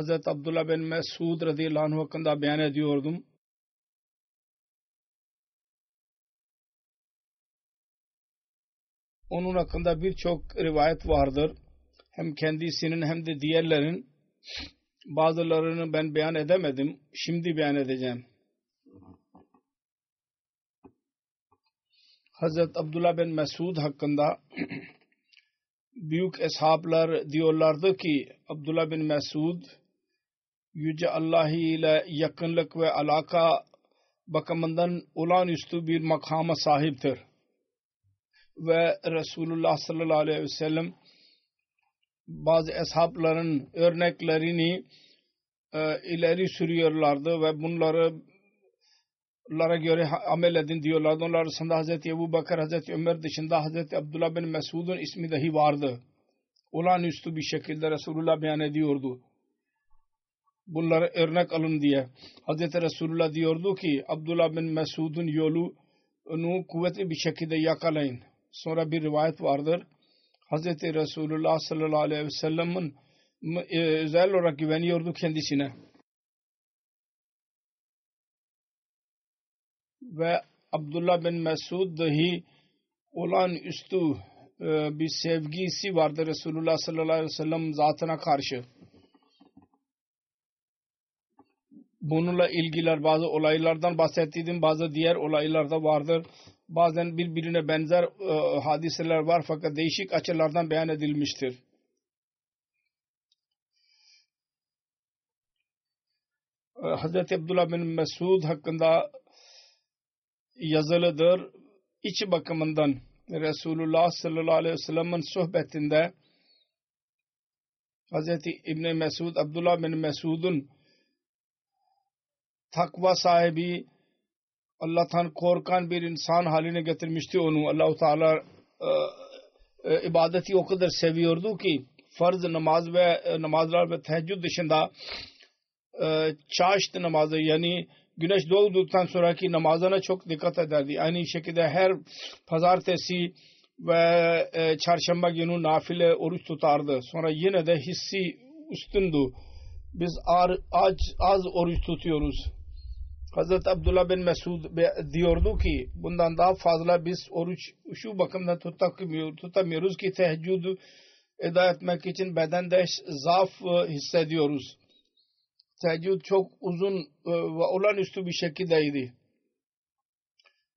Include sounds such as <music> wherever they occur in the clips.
Hazreti Abdullah bin Mesud radıyallahu anh hakkında beyan ediyordum. Onun hakkında birçok rivayet vardır. Hem kendisinin hem de diğerlerin bazılarını ben beyan edemedim. Şimdi beyan edeceğim. Hazreti Abdullah bin Mesud hakkında <clears throat> büyük eshablar diyorlardı ki Abdullah bin Mesud Yüce Allah ile yakınlık ve alaka bakımından olağanüstü bir makama sahiptir. Ve Resulullah sallallahu aleyhi ve sellem bazı eshabların örneklerini e, ileri sürüyorlardı ve bunları lara göre amel edin diyorlardı. Onlar arasında Hazreti Ebu Bakır, Hazreti Ömer dışında Hazreti Abdullah bin Mesud'un ismi dahi vardı. Olağanüstü bir şekilde Resulullah beyan ediyordu. Bunları örnek alın diye. Hazreti Resulullah diyordu ki Abdullah bin Mesud'un yolunu kuvvetli bir şekilde yakalayın. Sonra bir rivayet vardır. Hazreti Resulullah sallallahu aleyhi ve sellem'in özel olarak güveniyordu kendisine. ve Abdullah bin Mesud dahi olan üstü e, bir sevgisi vardı Resulullah sallallahu aleyhi ve sellem zatına karşı. Bununla ilgiler bazı olaylardan bahsettiydim. Bazı diğer olaylar da vardır. Bazen birbirine benzer e, hadiseler var fakat değişik açılardan beyan edilmiştir. E, Hazreti Abdullah bin Mesud hakkında yazılıdır. İçi bakımından Resulullah sallallahu aleyhi ve sellem'in sohbetinde Hz. İbni Mesud, Abdullah bin Mesud'un takva sahibi Allah'tan korkan bir insan haline getirmişti onu. Allah-u Teala e, e, ibadeti o kadar seviyordu ki farz namaz ve e, namazlar ve teheccüd dışında e, çaşt namazı yani güneş doğduktan sonraki namazına çok dikkat ederdi. Aynı şekilde her pazartesi ve e, çarşamba günü nafile oruç tutardı. Sonra yine de hissi üstündü. Biz ar, az, az oruç tutuyoruz. Hazreti Abdullah bin Mesud diyordu ki bundan daha fazla biz oruç şu bakımdan tutamıyoruz ki teheccüdü eda etmek için bedende zaaf hissediyoruz teheccüd çok uzun e, ve olağanüstü bir şekildeydi.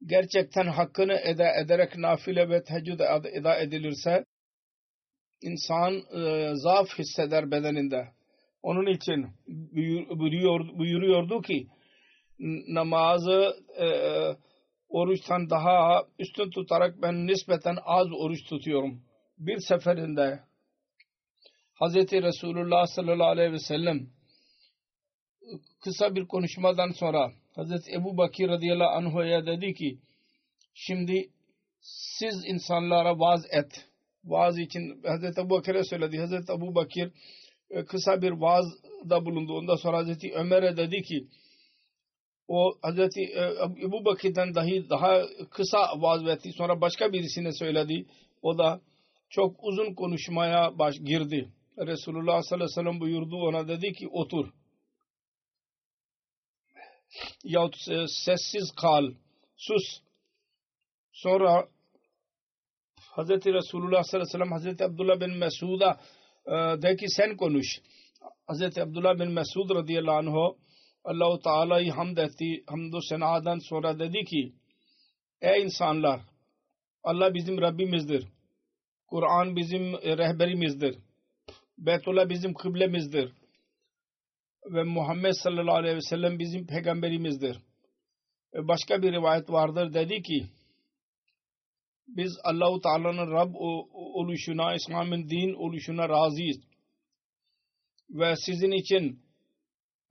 Gerçekten hakkını eda ederek nafile ve teheccüd eda edilirse insan e, zaaf hisseder bedeninde. Onun için buyuruyor, buyuruyordu ki namazı e, oruçtan daha üstün tutarak ben nispeten az oruç tutuyorum. Bir seferinde Hz. Resulullah sallallahu aleyhi ve sellem kısa bir konuşmadan sonra Hazreti Ebu Bakir radıyallahu anh'a dedi ki şimdi siz insanlara vaaz et. Vaaz için Hazreti Ebu Bakir'e söyledi. Hazreti Ebu Bakir e, kısa bir vaazda bulundu. Ondan sonra Hazreti Ömer'e dedi ki o Hazreti e, Ebu Bakir'den dahi daha kısa vaaz verdi. Sonra başka birisine söyledi. O da çok uzun konuşmaya baş girdi. Resulullah sallallahu aleyhi ve sellem buyurdu ona dedi ki otur. Yahut sessiz kal, sus. Sonra Hazreti Resulullah sallallahu aleyhi ve sellem Hazreti Abdullah bin Mesud'a e, de ki sen konuş. Hazreti Abdullah bin Mesud radıyallahu anh Allah-u Teala'yı hamd etti. Hamdü senadan sonra dedi ki Ey insanlar Allah bizim Rabbimizdir. Kur'an bizim rehberimizdir. Beytullah bizim kıblemizdir. Ve Muhammed sallallahu aleyhi ve sellem bizim peygamberimizdir. Başka bir rivayet vardır dedi ki biz Allahu Teala'nın Rab oluşuna, İslam'ın din oluşuna razıyız. Ve sizin için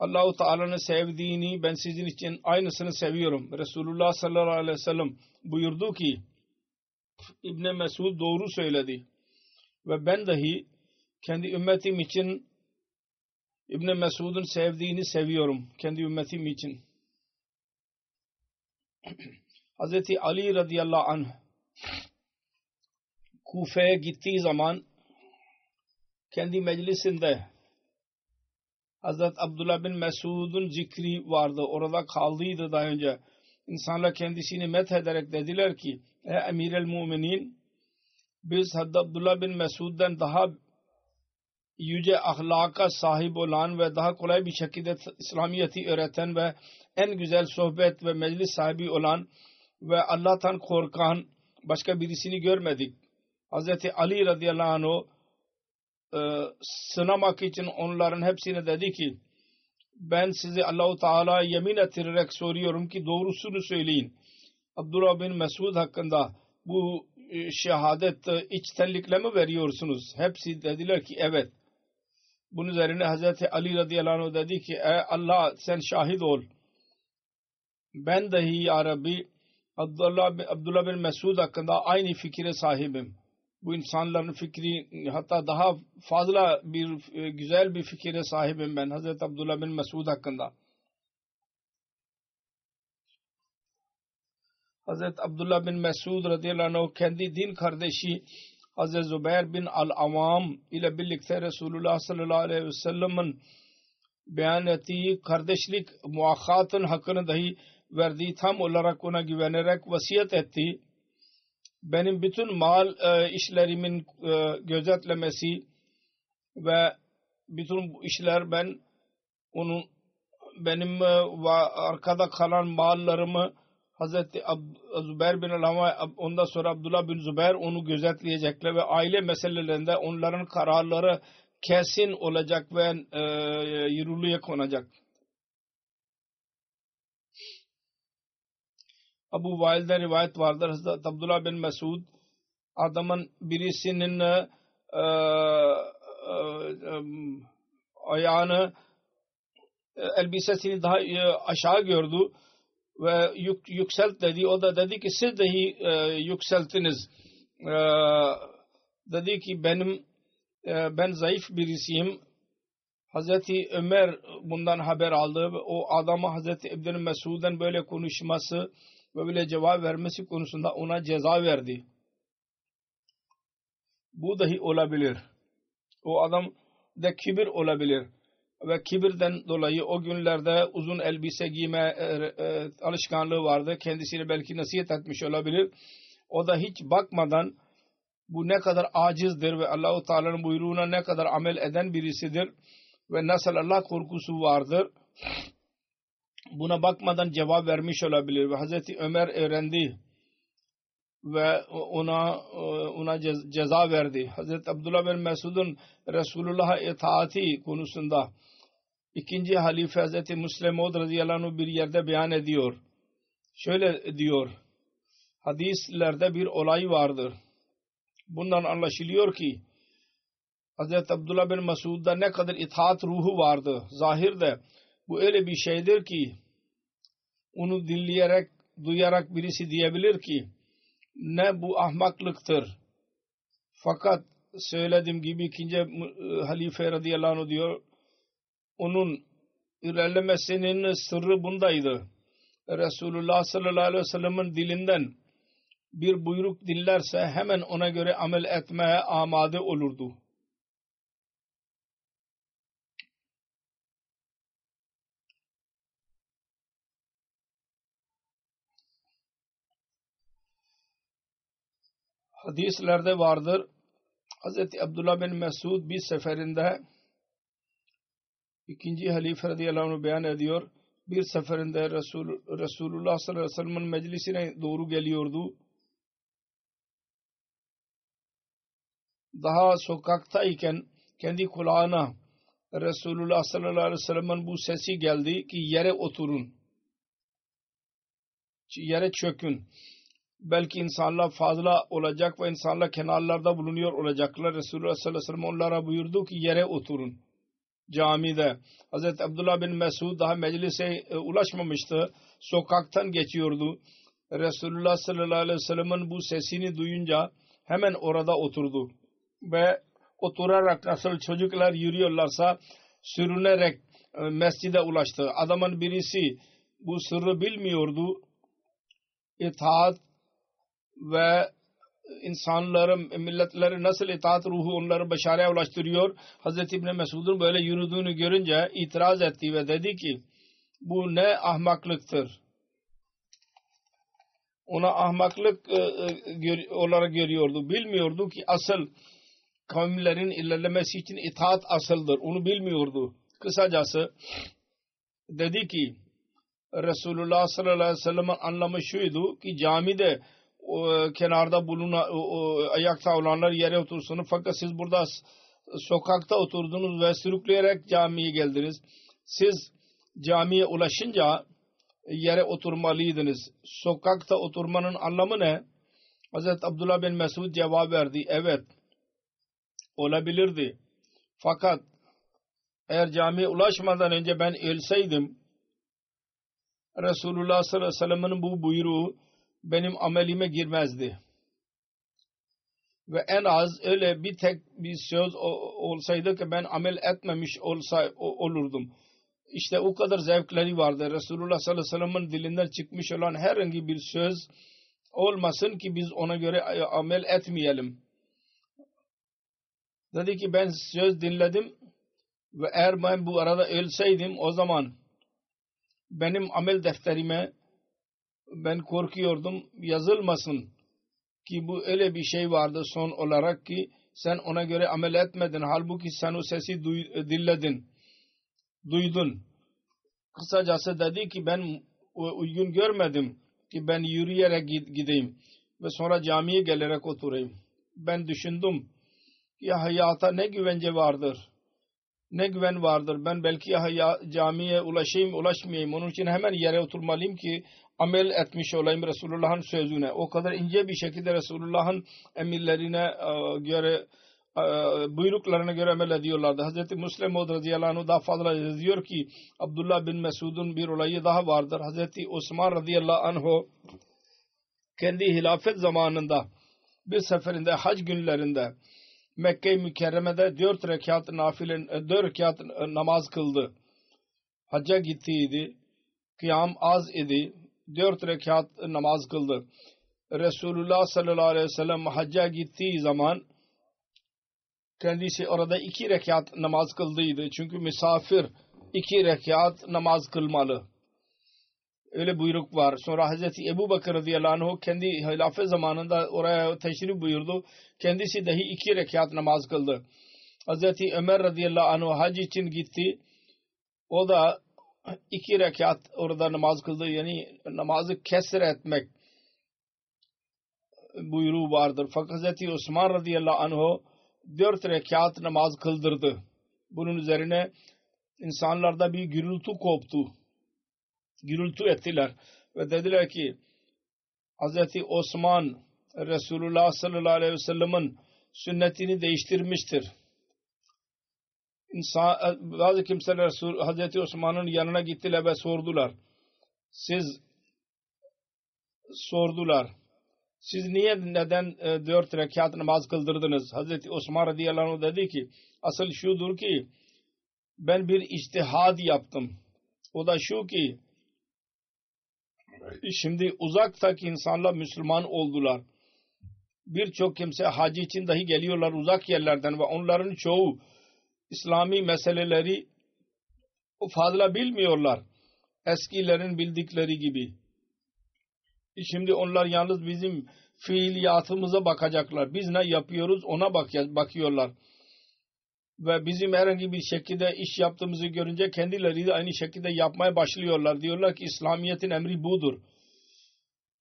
Allahu Teala'nın sevdiğini ben sizin için aynısını seviyorum. Resulullah sallallahu aleyhi ve sellem buyurdu ki İbn Mesud doğru söyledi. Ve ben dahi kendi ümmetim için İbn Mesud'un sevdiğini seviyorum kendi ümmetim için. <clears throat> Hazreti Ali radıyallahu anh Kufe'ye gittiği zaman kendi meclisinde Hazret Abdullah bin Mesud'un zikri vardı. Orada kaldıydı daha önce. İnsanlar kendisini met ederek dediler ki Ey emir el muminin biz Hazret Abdullah bin Mesud'den daha yüce ahlaka sahip olan ve daha kolay bir şekilde İslamiyet'i öğreten ve en güzel sohbet ve meclis sahibi olan ve Allah'tan korkan başka birisini görmedik. Hz. Ali radıyallahu anh e, sınamak için onların hepsine dedi ki ben size Allahu Teala yemin ettirerek soruyorum ki doğrusunu söyleyin. Abdullah bin Mesud hakkında bu e, şehadet e, içtenlikle mi veriyorsunuz? Hepsi dediler ki evet. Bunun üzerine Hazreti Ali radıyallahu anh dedi ki Ey Allah sen şahit ol. Ben dahi ya Rabbi Abdullah, Abdullah bin Mesud hakkında aynı fikire sahibim. Bu insanların fikri hatta daha fazla bir e, güzel bir fikire sahibim ben Hazreti Abdullah bin Mesud hakkında. Hazreti Abdullah bin Mesud radıyallahu anh kendi din kardeşi Hazreti Zübeyir bin Al-Avam ile birlikte Resulullah sallallahu aleyhi ve sellem'in beyan ettiği kardeşlik muakkatın hakkını dahi verdiği tam olarak ona güvenerek vasiyet etti. Benim bütün mal e, işlerimin e, gözetlemesi ve bütün işler ben onun benim e, arkada kalan mallarımı Hazreti Zübeyir bin Alhama ondan sonra Abdullah bin Zübeyir onu gözetleyecekler ve aile meselelerinde onların kararları kesin olacak ve e, yürürlüğe konacak. Abu Vail'den rivayet vardır. Hazreti Abdullah bin Mesud adamın birisinin e, e, e, ayağını e, elbisesini daha e, aşağı gördü ve yük, yükselt dedi. O da dedi ki siz dahi e, yükseltiniz. E, dedi ki benim e, ben zayıf birisiyim. Hazreti Ömer bundan haber aldı o adama Hazreti İbn Mesud'un böyle konuşması böyle cevap vermesi konusunda ona ceza verdi. Bu dahi olabilir. O adam da kibir olabilir. Ve kibirden dolayı o günlerde uzun elbise giyme e, e, alışkanlığı vardı. Kendisini belki nasihat etmiş olabilir. O da hiç bakmadan bu ne kadar acizdir ve Allahu Teala'nın buyruğuna ne kadar amel eden birisidir ve nasıl Allah korkusu vardır buna bakmadan cevap vermiş olabilir ve Hazreti Ömer öğrendi ve ona ona ceza verdi. Hazreti Abdullah bin Mesud'un Resulullah'a itaati konusunda ikinci halife Hazreti Müslim Od radıyallahu bir yerde beyan ediyor. Şöyle diyor. Hadislerde bir olay vardır. Bundan anlaşılıyor ki Hazreti Abdullah bin Mesud'da ne kadar itaat ruhu vardı. Zahirde bu öyle bir şeydir ki onu dinleyerek, duyarak birisi diyebilir ki ne bu ahmaklıktır. Fakat söylediğim gibi ikinci e, halife radıyallahu anh diyor onun ilerlemesinin sırrı bundaydı. Resulullah sallallahu aleyhi ve sellem'in dilinden bir buyruk dinlerse hemen ona göre amel etmeye amade olurdu. Hadislerde vardır. Hz. Abdullah bin Mesud bir seferinde ikinci halife radıyallahu anh beyan ediyor. Bir seferinde Resul, Resulullah sallallahu aleyhi ve sellem'in meclisine doğru geliyordu. Daha sokaktayken kendi kulağına Resulullah sallallahu aleyhi ve sellem'in bu sesi geldi ki yere oturun. Yere çökün belki insanlar fazla olacak ve insanlar kenarlarda bulunuyor olacaklar. Resulullah sallallahu aleyhi ve sellem onlara buyurdu ki yere oturun. Camide. Hz. Abdullah bin Mesud daha meclise e, ulaşmamıştı. Sokaktan geçiyordu. Resulullah sallallahu aleyhi ve sellem'in bu sesini duyunca hemen orada oturdu. Ve oturarak nasıl çocuklar yürüyorlarsa sürünerek e, mescide ulaştı. Adamın birisi bu sırrı bilmiyordu. İtaat ve insanların, milletleri nasıl itaat ruhu onları başarıya ulaştırıyor. Hz. İbni Mesud'un böyle yürüdüğünü görünce itiraz etti ve dedi ki bu ne ahmaklıktır. Ona ahmaklık e, e, olarak görüyordu. Bilmiyordu ki asıl kavimlerin ilerlemesi için itaat asıldır. Onu bilmiyordu. Kısacası dedi ki Resulullah sallallahu aleyhi ve sellem'in anlamı şuydu ki camide o, kenarda bulunan ayakta olanlar yere otursun. Fakat siz burada sokakta oturdunuz ve sürükleyerek camiye geldiniz. Siz camiye ulaşınca yere oturmalıydınız. Sokakta oturmanın anlamı ne? Hazreti Abdullah bin Mesud cevap verdi. Evet. Olabilirdi. Fakat eğer camiye ulaşmadan önce ben ölseydim Resulullah sallallahu aleyhi ve sellem'in bu buyruğu benim amelime girmezdi. Ve en az öyle bir tek bir söz olsaydı ki ben amel etmemiş olsa olurdum. İşte o kadar zevkleri vardı. Resulullah sallallahu aleyhi ve sellem'in dilinden çıkmış olan herhangi bir söz olmasın ki biz ona göre amel etmeyelim. Dedi ki ben söz dinledim ve eğer ben bu arada ölseydim o zaman benim amel defterime ben korkuyordum yazılmasın ki bu öyle bir şey vardı son olarak ki sen ona göre amel etmedin. Halbuki sen o sesi duy, dinledin, duydun. Kısacası dedi ki ben uygun görmedim ki ben yürüyerek gideyim ve sonra camiye gelerek oturayım. Ben düşündüm ya hayata ne güvence vardır ne güven vardır. Ben belki ya camiye ulaşayım ulaşmayayım. Onun için hemen yere oturmalıyım ki amel etmiş olayım Resulullah'ın sözüne. O kadar ince bir şekilde Resulullah'ın emirlerine e, göre e, buyruklarına göre amel ediyorlardı. Hazreti Müslim radıyallahu anh daha fazla diyor ki Abdullah bin Mesud'un bir olayı daha vardır. Hazreti Osman radıyallahu anh kendi hilafet zamanında bir seferinde hac günlerinde Mekke-i Mükerreme'de dört rekat nafile, dört rekat namaz kıldı. Hacca gittiydi. Kıyam az idi dört rekat namaz kıldı. Resulullah sallallahu aleyhi ve sellem hacca gittiği zaman kendisi orada iki rekat namaz kıldıydı. Çünkü misafir iki rekat namaz kılmalı. Öyle buyruk var. Sonra Hazreti Ebu Bakır radıyallahu anh kendi hilafet zamanında oraya teşrif buyurdu. Kendisi dahi iki rekat namaz kıldı. Hazreti Ömer radıyallahu anh hac için gitti. O da iki rekat orada namaz kıldı. Yani namazı kesir etmek buyruğu vardır. Fakat Hz. Osman radıyallahu anh dört rekat namaz kıldırdı. Bunun üzerine insanlarda bir gürültü koptu. Gürültü ettiler. Ve dediler ki Hz. Osman Resulullah sallallahu aleyhi ve sellem'in sünnetini değiştirmiştir insan, e, bazı kimseler Hazreti Osman'ın yanına gittiler ve sordular. Siz sordular. siz niye neden e, dört rekat namaz kıldırdınız? Hazreti Osman radıyallahu anh dedi ki asıl şudur ki ben bir içtihad yaptım. O da şu ki şimdi uzaktaki insanlar Müslüman oldular. Birçok kimse hacı için dahi geliyorlar uzak yerlerden ve onların çoğu İslami meseleleri fazla bilmiyorlar. Eskilerin bildikleri gibi. Şimdi onlar yalnız bizim fiiliyatımıza bakacaklar. Biz ne yapıyoruz ona bak bakıyorlar. Ve bizim herhangi bir şekilde iş yaptığımızı görünce kendileri de aynı şekilde yapmaya başlıyorlar. Diyorlar ki İslamiyet'in emri budur.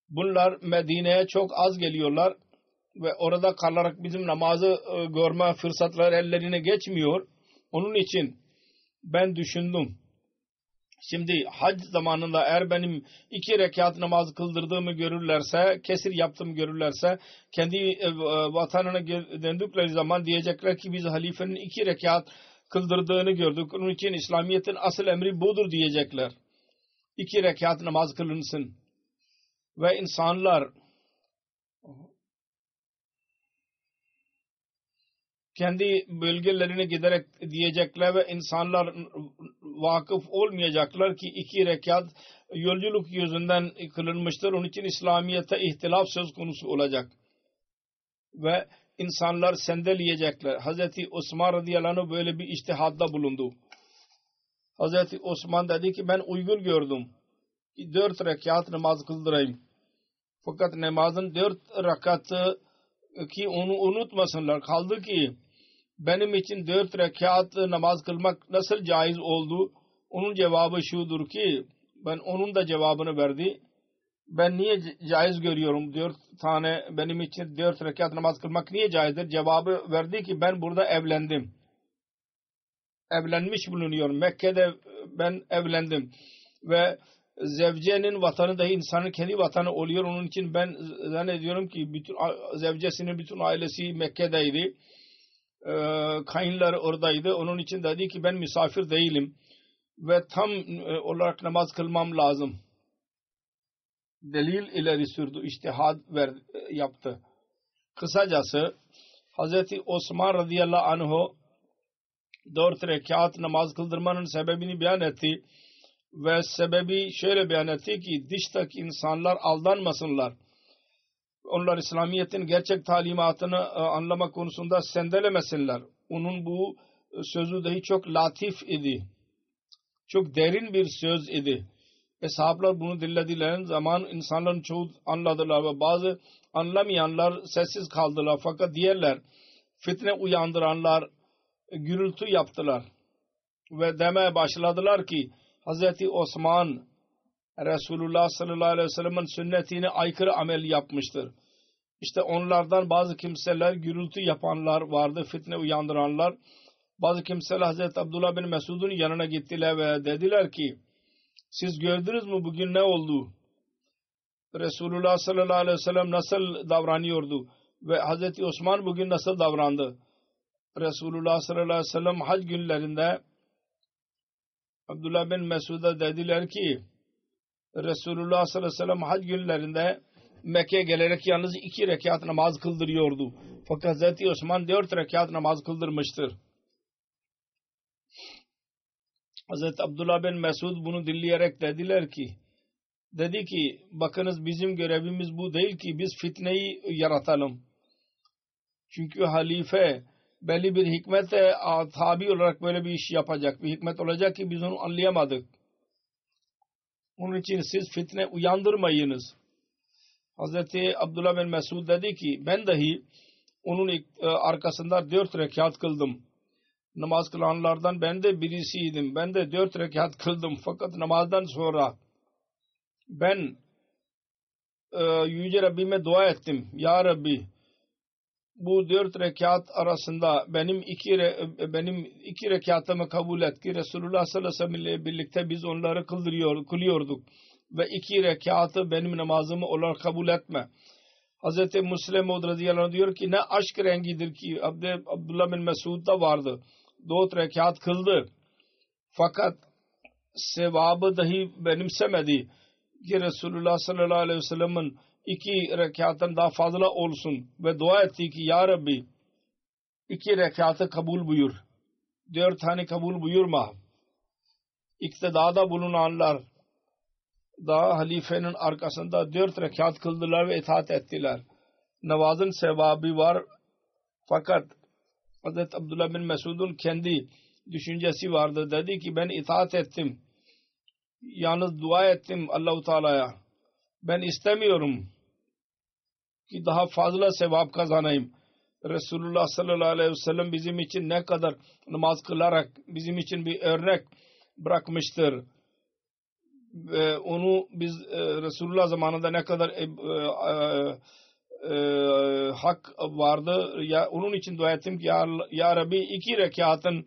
Bunlar Medine'ye çok az geliyorlar ve orada kalarak bizim namazı e, görme fırsatları ellerine geçmiyor. Onun için ben düşündüm. Şimdi hac zamanında eğer benim iki rekat namaz kıldırdığımı görürlerse, kesir yaptığımı görürlerse, kendi e, vatanına döndükleri zaman diyecekler ki biz halifenin iki rekat kıldırdığını gördük. Onun için İslamiyet'in asıl emri budur diyecekler. İki rekat namaz kılınsın. Ve insanlar kendi bölgelerine giderek diyecekler ve insanlar vakıf olmayacaklar ki iki rekat yolculuk yüzünden kılınmıştır. Onun için İslamiyet'e ihtilaf söz konusu olacak. Ve insanlar sendeleyecekler. Hazreti Osman radıyallahu böyle bir iştihadda bulundu. Hazreti Osman dedi ki ben uygun gördüm. Ki dört rekat namaz kıldırayım. Fakat namazın dört rekatı ki onu unutmasınlar. Kaldı ki benim için dört rekat namaz kılmak nasıl caiz oldu? Onun cevabı şudur ki ben onun da cevabını verdi. Ben niye caiz görüyorum dört tane benim için dört rekat namaz kılmak niye caizdir? Cevabı verdi ki ben burada evlendim. Evlenmiş bulunuyorum. Mekke'de ben evlendim. Ve zevcenin vatanı dahi insanın kendi vatanı oluyor. Onun için ben zannediyorum ki bütün zevcesinin bütün ailesi Mekke'deydi e, kayınları oradaydı. Onun için dedi ki ben misafir değilim ve tam e, olarak namaz kılmam lazım. Delil ileri sürdü, iştihad ver, e, yaptı. Kısacası Hazreti Osman radıyallahu anh'u dört rekat namaz kıldırmanın sebebini beyan etti ve sebebi şöyle beyan etti ki dıştaki insanlar aldanmasınlar onlar İslamiyet'in gerçek talimatını e, anlama konusunda sendelemesinler. Onun bu e, sözü dahi çok latif idi. Çok derin bir söz idi. Eshablar bunu dinlediler zaman insanların çoğu anladılar ve bazı anlamayanlar sessiz kaldılar. Fakat diğerler fitne uyandıranlar gürültü yaptılar. Ve demeye başladılar ki Hz. Osman Resulullah sallallahu aleyhi ve sellem'in sünnetine aykırı amel yapmıştır. İşte onlardan bazı kimseler gürültü yapanlar vardı, fitne uyandıranlar. Bazı kimseler Hazreti Abdullah bin Mesud'un yanına gittiler ve dediler ki siz gördünüz mü bugün ne oldu? Resulullah sallallahu aleyhi ve sellem nasıl davranıyordu? Ve Hazreti Osman bugün nasıl davrandı? Resulullah sallallahu aleyhi ve sellem hac günlerinde Abdullah bin Mesud'a dediler ki Resulullah sallallahu aleyhi ve sellem hac günlerinde Mekke'ye gelerek yalnız iki rekat namaz kıldırıyordu. Fakat Hz. Osman dört rekat namaz kıldırmıştır. Hz. Abdullah bin Mesud bunu dinleyerek dediler ki dedi ki bakınız bizim görevimiz bu değil ki biz fitneyi yaratalım. Çünkü halife belli bir hikmete tabi olarak böyle bir iş yapacak. Bir hikmet olacak ki biz onu anlayamadık. Onun için siz fitne uyandırmayınız. Hazreti Abdullah bin Mesud dedi ki ben dahi onun e, arkasında dört rekat kıldım. Namaz kılanlardan ben de birisiydim. Ben de dört rekat kıldım. Fakat namazdan sonra ben e, Yüce Rabbime dua ettim. Ya Rabbi bu dört rekat arasında benim iki benim iki rekatımı kabul et ki Resulullah sallallahu aleyhi ve sellem ile birlikte biz onları kıldırıyor, kılıyorduk ve iki rekatı benim namazımı olarak kabul etme. Hz. Müslim radıyallahu diyor ki ne aşk rengidir ki Abdullah bin Mesud da vardı. Dört rekat kıldı. Fakat sevabı dahi benimsemedi ki Resulullah sallallahu aleyhi ve sellem'in iki rekatın daha fazla olsun ve dua etti ki Ya Rabbi iki rekatı kabul buyur. Dört tane kabul buyurma. İktidada bulunanlar da halifenin arkasında dört rekat kıldılar ve itaat ettiler. Namazın sevabı var fakat Hazreti Abdullah bin Mesud'un kendi düşüncesi vardı. Dedi ki ben itaat ettim. Yalnız dua ettim Allahu Teala'ya. Ben istemiyorum ki daha fazla sevap kazanayım. Resulullah sallallahu aleyhi ve sellem bizim için ne kadar namaz kılarak bizim için bir örnek bırakmıştır. Ve onu biz e, Resulullah zamanında ne kadar e, e, e, hak vardı. Ya, onun için dua ettim ki ya, ya Rabbi iki rekatın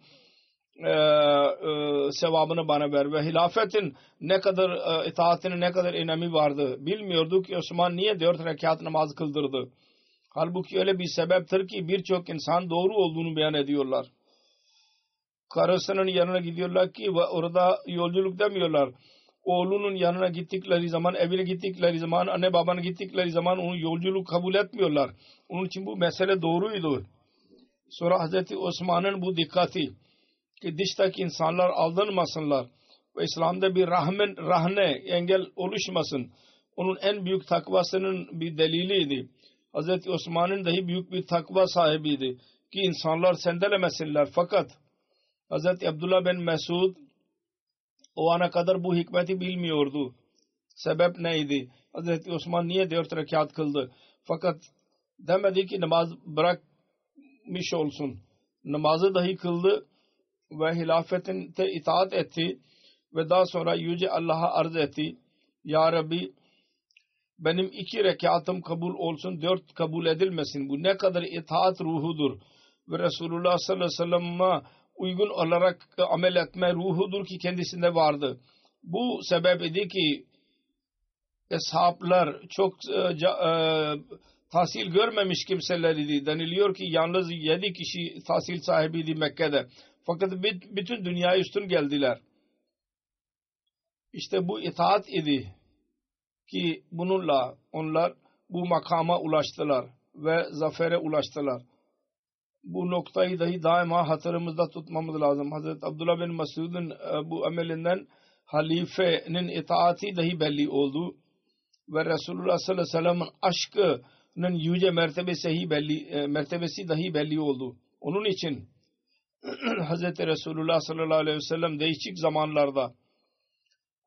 e, e, sevabını bana ver ve hilafetin ne kadar e, itaatinin ne kadar önemi vardı. Bilmiyordu ki Osman niye dört rekat namaz kıldırdı. Halbuki öyle bir sebeptir ki birçok insan doğru olduğunu beyan ediyorlar. Karısının yanına gidiyorlar ki ve orada yolculuk demiyorlar. Oğlunun yanına gittikleri zaman, evine gittikleri zaman, anne babana gittikleri zaman onu yolculuk kabul etmiyorlar. Onun için bu mesele doğruydu. Sonra Hazreti Osman'ın bu dikkati ki dıştaki insanlar aldanmasınlar ve İslam'da bir rahmen, rahne engel oluşmasın. Onun en büyük takvasının bir deliliydi. Hazreti Osman'ın dahi büyük bir takva sahibiydi ki insanlar sendelemesinler. Fakat Hazreti Abdullah bin Mesud o ana kadar bu hikmeti bilmiyordu. Sebep neydi? Hazreti Osman niye dört rekat kıldı? Fakat demedi ki namaz bırakmış olsun. Namazı dahi kıldı ve hilafetine itaat etti ve daha sonra Yüce Allah'a arz etti. Ya Rabbi benim iki rekatım kabul olsun, dört kabul edilmesin. Bu ne kadar itaat ruhudur. Ve Resulullah sallallahu aleyhi ve sellem'e uygun olarak amel etme ruhudur ki kendisinde vardı. Bu sebep idi ki eshaplar çok e, e, tahsil görmemiş kimseler idi. Deniliyor ki yalnız yedi kişi tahsil sahibiydi Mekke'de. Fakat bütün dünyaya üstün geldiler. İşte bu itaat idi ki bununla onlar bu makama ulaştılar ve zafere ulaştılar. Bu noktayı dahi daima hatırımızda tutmamız lazım. Hazreti Abdullah bin Mesud'un e, bu amelinden halifenin itaati dahi belli oldu. Ve Resulullah sallallahu aleyhi ve sellem'in aşkının yüce mertebesi, belli, e, mertebesi dahi belli oldu. Onun için <clears throat> Hazreti Resulullah sallallahu aleyhi ve sellem değişik zamanlarda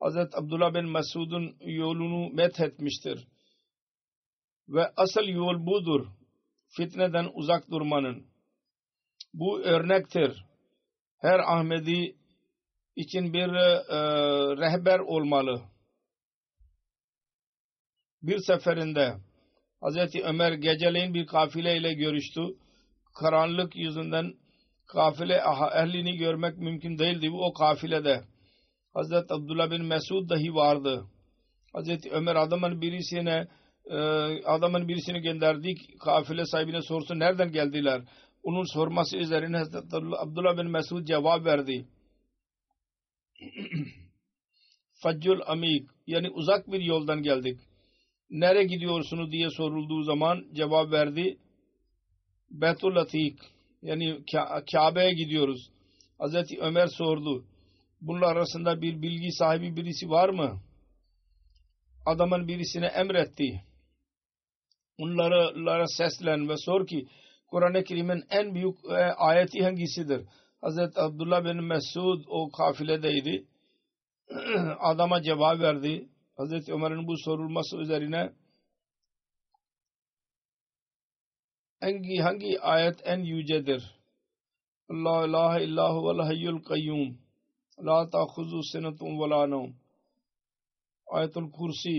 Hazreti Abdullah bin Mesud'un yolunu methetmiştir. Ve asıl yol budur. Fitneden uzak durmanın. Bu örnektir. Her Ahmedi için bir e, rehber olmalı. Bir seferinde Hazreti Ömer geceleyin bir kafileyle görüştü. Karanlık yüzünden kafile ehlini görmek mümkün değildi. O kafilede Hazreti Abdullah bin Mesud dahi vardı. Hazreti Ömer adamın birisine e, adamın birisini gönderdik kafile sahibine sorsun nereden geldiler? Onun sorması üzerine Hazreti Abdullah bin Mesud cevap verdi. <clears throat> Faccul Amik yani uzak bir yoldan geldik. Nereye gidiyorsunuz diye sorulduğu zaman cevap verdi. Betul Atik yani Kabe'ye gidiyoruz. Hazreti Ömer sordu. Bunlar arasında bir bilgi sahibi birisi var mı? Adamın birisine emretti. Onlara seslen ve sor ki Kur'an-ı Kerim'in en büyük e, ayeti hangisidir? Hazreti Abdullah bin Mesud o kafiledeydi. <clears throat> Adama cevap verdi. Hazreti Ömer'in bu sorulması üzerine انگی ہنگی آیت ان عبد اللہ الہ الا هو الحی القیوم۔ لا تاخذو سنت ولا نوم۔ آیت الکرسی۔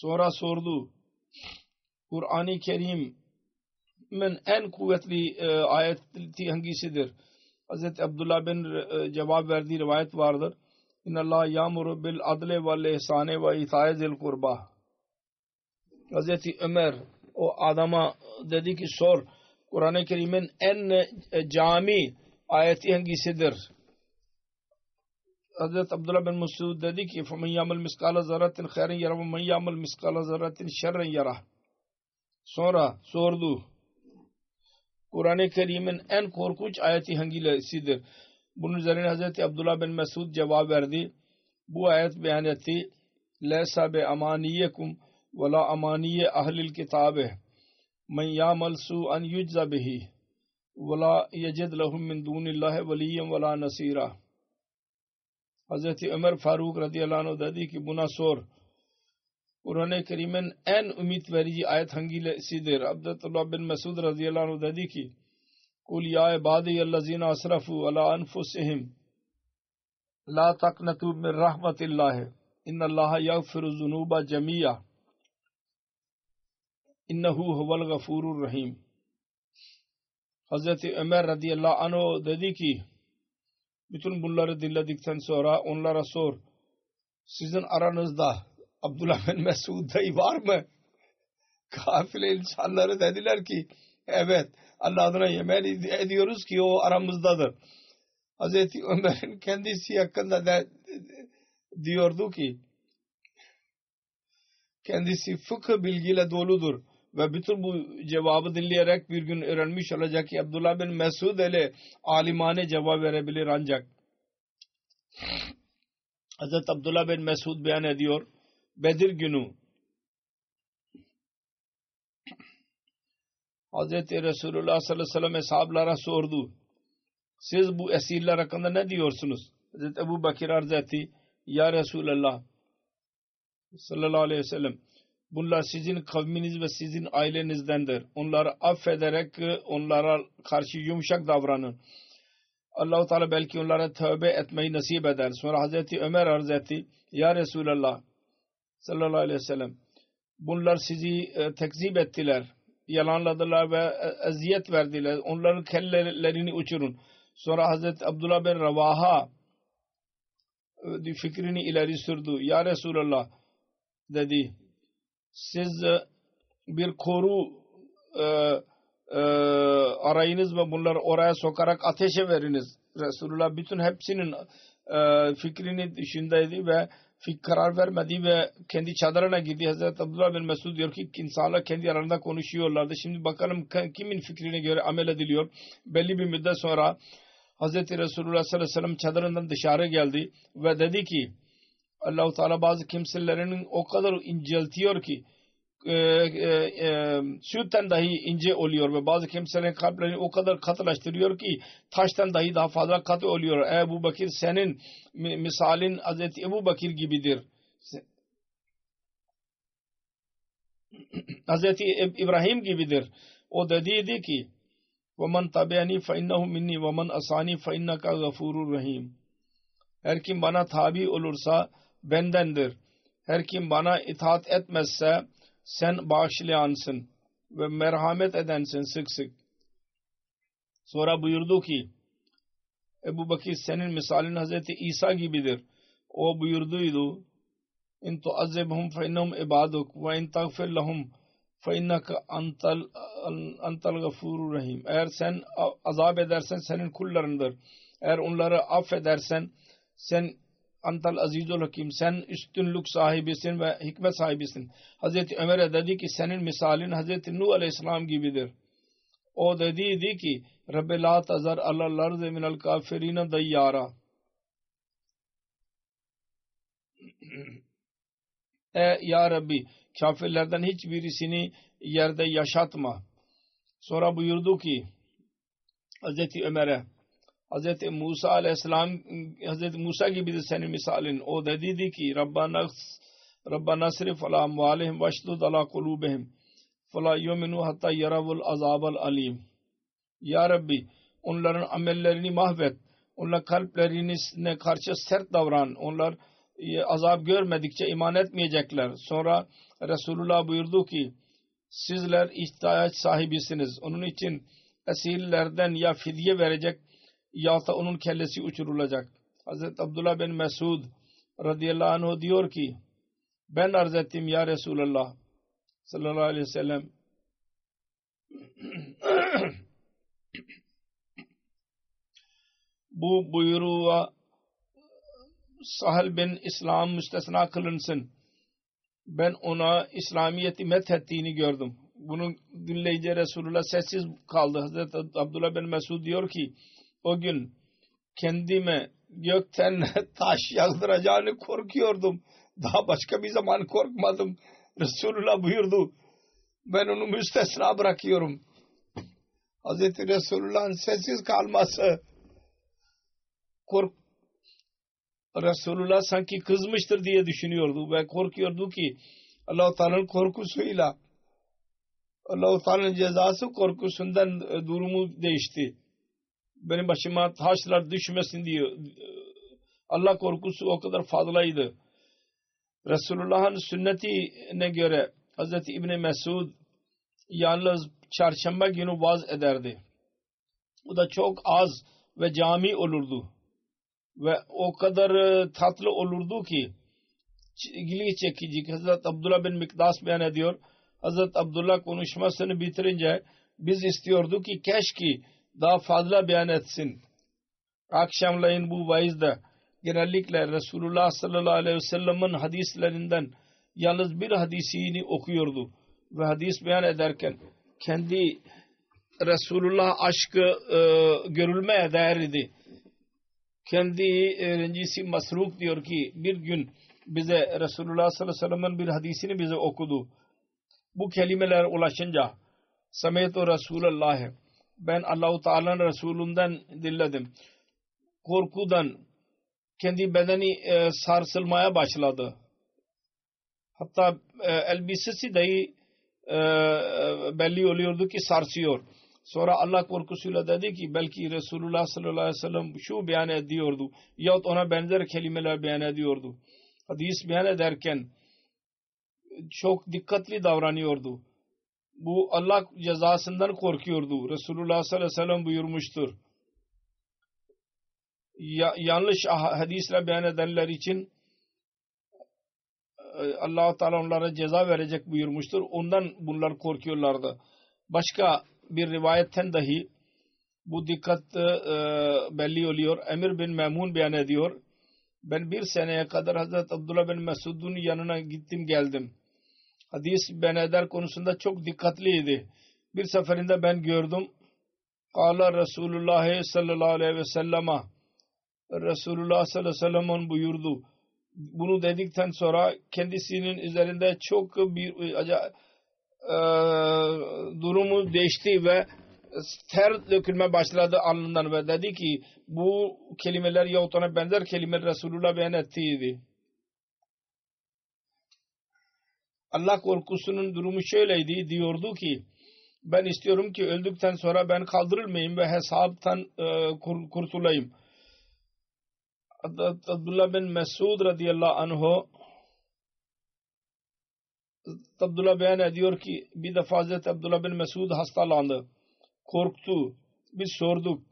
سورہ سوردو۔ قرآن کریم۔ من این قوت لی آیت تھی ہنگی صدر حضرت عبداللہ بن جواب وردی روایت واردر۔ ان اللہ یامر بالعدل والحسان وعیتائز القربہ۔ حضرت عمر o adama dedi ki sor Kur'an-ı Kerim'in en e, cami ayeti hangisidir? Hazreti Abdullah bin Mesud dedi ki فَمَنْ يَعْمَلْ مِسْقَالَ زَرَّةٍ خَيْرًا يَرَى وَمَنْ يَعْمَلْ مِسْقَالَ زَرَّةٍ شَرًّا يَرَى Sonra sordu. Kur'an-ı Kerim'in en korkunç ayeti hangisidir? Bunun üzerine Hazreti Abdullah bin Mesud cevap verdi. Bu ayet beyan etti. Lesa be amaniyekum ve la amaniye ahlil kitabe. Men ya'mal su'an yujza bihi. Ve la yecid lehum min dunillahi veliyen ve la nasira. Hazreti Ömer Faruk radıyallahu anh dedi ki buna sor. Kur'an-ı Kerim'in en ümit verici ayet hangisidir? Abdullah bin Mesud radıyallahu anh dedi ki Kul ya ibadiyellezine asrafu ala anfusihim la taknatu min rahmetillahi innallaha yaghfiru zunuba cemiya innehu huvel gafurur rahim Hazreti Ömer radıyallahu anh dedi ki bütün bunları dinledikten sonra onlara sor sizin aranızda Abdullah bin Mesud dayı var mı? <laughs> Kafile insanları dediler ki evet Allah adına yemin ediyoruz ki o aramızdadır. Hazreti Ömer'in kendisi hakkında da diyordu ki kendisi fıkıh bilgiyle doludur ve bütün bu cevabı dinleyerek bir gün öğrenmiş olacak ki Abdullah bin Mesud ile alimane cevap verebilir ancak Hazreti Abdullah bin Mesud beyan ediyor Bedir günü Hazreti Resulullah sallallahu aleyhi ve sellem eshablara sordu. Siz bu esirler hakkında ne diyorsunuz? Hazreti Ebu Bakir arz etti. Ya Resulallah sallallahu aleyhi ve sellem bunlar sizin kavminiz ve sizin ailenizdendir. Onları affederek onlara karşı yumuşak davranın. Allah-u Teala belki onlara tövbe etmeyi nasip eder. Sonra Hazreti Ömer arz etti. Ya Resulallah sallallahu aleyhi ve sellem bunlar sizi e, tekzip ettiler yalanladılar ve eziyet verdiler onların kellelerini uçurun sonra Hazreti Abdullah bin Ravaha e, fikrini ileri sürdü ya Resulallah dedi siz e, bir koru e, e, arayınız ve bunları oraya sokarak ateşe veriniz Resulullah bütün hepsinin e, fikrini düşündeydi ve fik karar vermedi ve kendi çadırına girdi. Hazreti Abdullah bin Mesud diyor ki insanlar kendi aralarında konuşuyorlardı. Şimdi bakalım kimin fikrine göre amel ediliyor. Belli bir müddet sonra Hazreti Resulullah sallallahu aleyhi ve sellem çadırından dışarı geldi ve dedi ki Allah-u Teala bazı kimselerin o kadar inceltiyor ki e, e, e, sütten dahi ince oluyor ve bazı kimselerin kalplerini o kadar katılaştırıyor ki taştan dahi daha fazla katı oluyor. Ebu Bakir senin misalin Hazreti Ebu Bakir gibidir. <clears throat> Hazreti İbrahim gibidir. O dediydi ki وَمَنْ تَبِعَنِي فَاِنَّهُ مِنِّي وَمَنْ أَسَانِي فَاِنَّكَ غَفُورٌ rahim. Her kim bana tabi olursa bendendir. Her kim bana itaat etmezse sen bağışlayansın ve merhamet edensin sık sık. Sonra buyurdu ki Ebu Bakir senin misalin Hazreti İsa gibidir. O buyurduydu İn tuazzibhum fe innehum ibaduk ve in tagfir lahum fe inneke antal, antal gafurur rahim. Eğer sen azap edersen senin kullarındır. Eğer onları affedersen sen antal azizul hakim sen üstünlük sahibisin ve hikmet sahibisin. Hazreti Ömer'e dedi ki senin misalin Hazreti Nuh aleyhisselam gibidir. O dediydi ki Rabbi la tazar ala lardı minel kafirine dayyara. e ya Rabbi kafirlerden hiçbirisini yerde yaşatma. Sonra buyurdu ki Hazreti Ömer'e Hz. Musa aleyhisselam Hz. Musa gibidir senin misalin. O dediydi ki Rabbana Rabbana srif ala amvalihim vaşdud ala kulubihim fala yuminu hatta yaravul azabal alim. Ya Rabbi onların amellerini mahvet. Onlar kalplerine karşı sert davran. Onlar e, azap görmedikçe iman etmeyecekler. Sonra Resulullah buyurdu ki sizler ihtiyaç sahibisiniz. Onun için esirlerden ya fidye verecek ya da onun kellesi uçurulacak. Hazreti Abdullah bin Mesud radıyallahu anh diyor ki ben arz ettim ya Resulallah sallallahu aleyhi ve sellem <clears throat> bu buyruğa Sahel bin İslam müstesna kılınsın. Ben ona İslamiyet'i methettiğini gördüm. Bunu dinleyince Resulullah sessiz kaldı. Hazreti Abdullah bin Mesud diyor ki o gün kendime gökten <laughs> taş yağdıracağını korkuyordum. Daha başka bir zaman korkmadım. Resulullah buyurdu. Ben onu müstesna bırakıyorum. Hazreti Resulullah'ın sessiz kalması kork Resulullah sanki kızmıştır diye düşünüyordu ve korkuyordu ki Allah-u Teala'nın korkusuyla Allah-u Teala'nın cezası korkusundan e, durumu değişti. Benim başıma taşlar düşmesin diye Allah korkusu o kadar fazlaydı. Resulullah'ın sünnetine göre Hz. İbni Mesud yalnız çarşamba günü vaaz ederdi. Bu da çok az ve cami olurdu. Ve o kadar e, tatlı olurdu ki ilgi çekici. Hazret Abdullah bin Mikdas beyan ediyor. Hazret Abdullah konuşmasını bitirince biz istiyorduk ki keşke daha fazla beyan etsin. Akşamleyin bu vaizde genellikle Resulullah sallallahu aleyhi ve sellem'in hadislerinden yalnız bir hadisini okuyordu. Ve hadis beyan ederken kendi Resulullah aşkı e, görülmeye değer idi. Kendi öğrencisi Masruk diyor ki bir gün bize Resulullah sallallahu aleyhi ve sellem'in bir hadisini bize okudu. Bu kelimeler ulaşınca Samet-u Resulullah ben Allahu Teala'nın Resulünden dinledim. Korkudan kendi bedeni e, sarsılmaya başladı. Hatta e, elbisesi dahi e, belli oluyordu ki sarsıyor. Sonra Allah korkusuyla dedi ki belki Resulullah sallallahu aleyhi ve sellem şu beyan ediyordu. Yahut ona benzer kelimeler beyan ediyordu. Hadis beyan ederken çok dikkatli davranıyordu. Bu Allah cezasından korkuyordu. Resulullah sallallahu aleyhi ve sellem buyurmuştur. Ya, yanlış hadisle beyan edenler için allah Teala onlara ceza verecek buyurmuştur. Ondan bunlar korkuyorlardı. Başka bir rivayetten dahi bu dikkat e, belli oluyor. Emir bin Memun beyan ediyor. Ben bir seneye kadar Hazreti Abdullah bin Mesud'un yanına gittim geldim. Hadis beyan eder konusunda çok dikkatliydi. Bir seferinde ben gördüm. Kala Resulullah sallallahu aleyhi ve sellem Resulullah sallallahu aleyhi ve sellem buyurdu bunu dedikten sonra kendisinin üzerinde çok bir acayip e, durumu değişti ve ter dökülme başladı alnından ve dedi ki bu kelimeler yahut benzer kelimeler Resulullah beyan ettiydi. Allah korkusunun durumu şöyleydi diyordu ki ben istiyorum ki öldükten sonra ben kaldırılmayayım ve hesaptan e, kurtulayım. Abdullah bin Mesud radıyallahu anhu Abdullah beyan ediyor ki bir defa Hazreti Abdullah bin Mesud hastalandı. Korktu. Biz sorduk.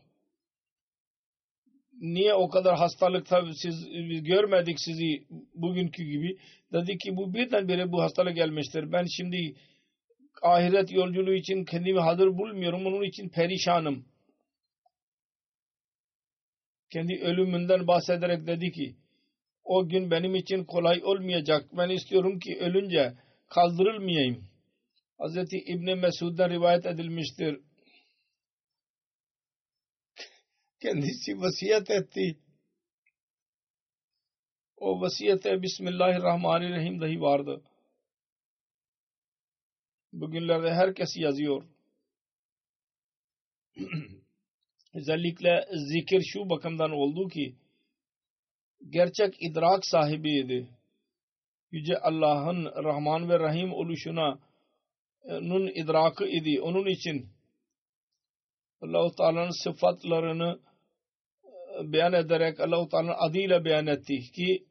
Niye o kadar hastalıkta siz görmedik sizi bugünkü gibi? Dedi ki bu birdenbire bu hastalık gelmiştir. Ben şimdi ahiret yolculuğu için kendimi hazır bulmuyorum. Onun için perişanım kendi ölümünden bahsederek dedi ki o gün benim için kolay olmayacak. Ben istiyorum ki ölünce kaldırılmayayım. Hz. İbni Mesud'dan rivayet edilmiştir. Kendisi vasiyet etti. O vasiyete Bismillahirrahmanirrahim dahi vardı. Bugünlerde herkes yazıyor. <clears throat> özellikle zikir şu bakımdan oldu ki gerçek idrak sahibiydi. Yüce Allah'ın Rahman ve Rahim oluşuna onun idrakı idi. Onun için Allah-u Teala'nın sıfatlarını e, beyan ederek Allah-u Teala'nın adıyla beyan etti ki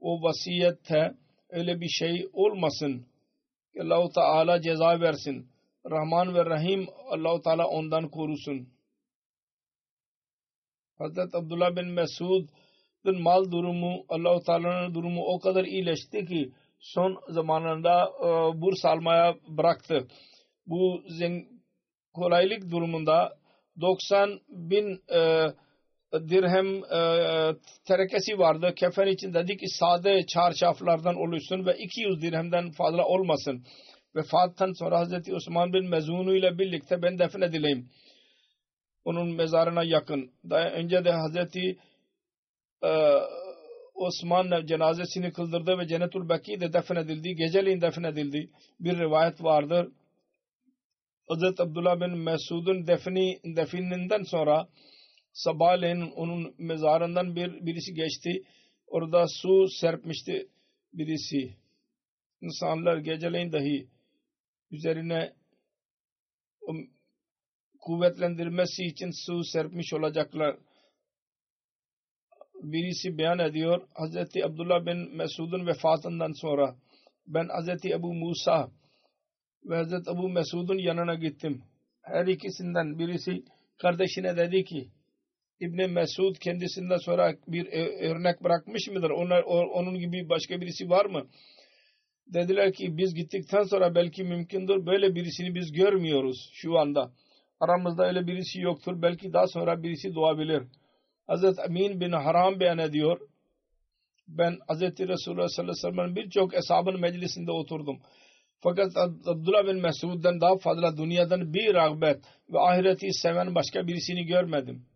o vasiyette öyle bir şey olmasın. Allah-u Teala ceza versin. Rahman ve Rahim Allah-u Teala ondan korusun. Hazreti Abdullah bin Mesud'un mal durumu Allah-u Teala'nın durumu o kadar iyileşti ki son zamanında burs almaya bıraktı. Bu kolaylık durumunda 90 bin e, dirhem e, terekesi vardı. Kefen için dedi ki sade çarşaflardan oluşsun ve 200 dirhemden fazla olmasın. Vefattan sonra Hazreti Osman bin Mezunu ile birlikte ben defnedileyim. Onun mezarına yakın. Daha önce de Hazreti e, Osman cenazesini kıldırdı ve Cennetul Beki'de defnedildi. Geceleyin defnedildi. Bir rivayet vardır. Hazreti Abdullah bin Mesud'un defni, defininden sonra sabahleyin onun mezarından bir birisi geçti. Orada su serpmişti birisi. İnsanlar geceleyin dahi üzerine kuvvetlendirmesi için su serpmiş olacaklar. Birisi beyan ediyor. Hazreti Abdullah bin Mesud'un vefatından sonra ben Hazreti Ebu Musa ve Hazreti Ebu Mesud'un yanına gittim. Her ikisinden birisi kardeşine dedi ki İbni Mesud kendisinden sonra bir örnek bırakmış mıdır? Onlar, onun gibi başka birisi var mı? Dediler ki biz gittikten sonra belki mümkündür. Böyle birisini biz görmüyoruz şu anda. Aramızda öyle birisi yoktur. Belki daha sonra birisi doğabilir. Hazreti Amin bin Haram beyan ediyor. Ben Hazreti Resulullah sallallahu aleyhi ve sellem'in birçok eshabın meclisinde oturdum. Fakat Abdullah bin Mesud'dan daha fazla dünyadan bir rağbet ve ahireti seven başka birisini görmedim.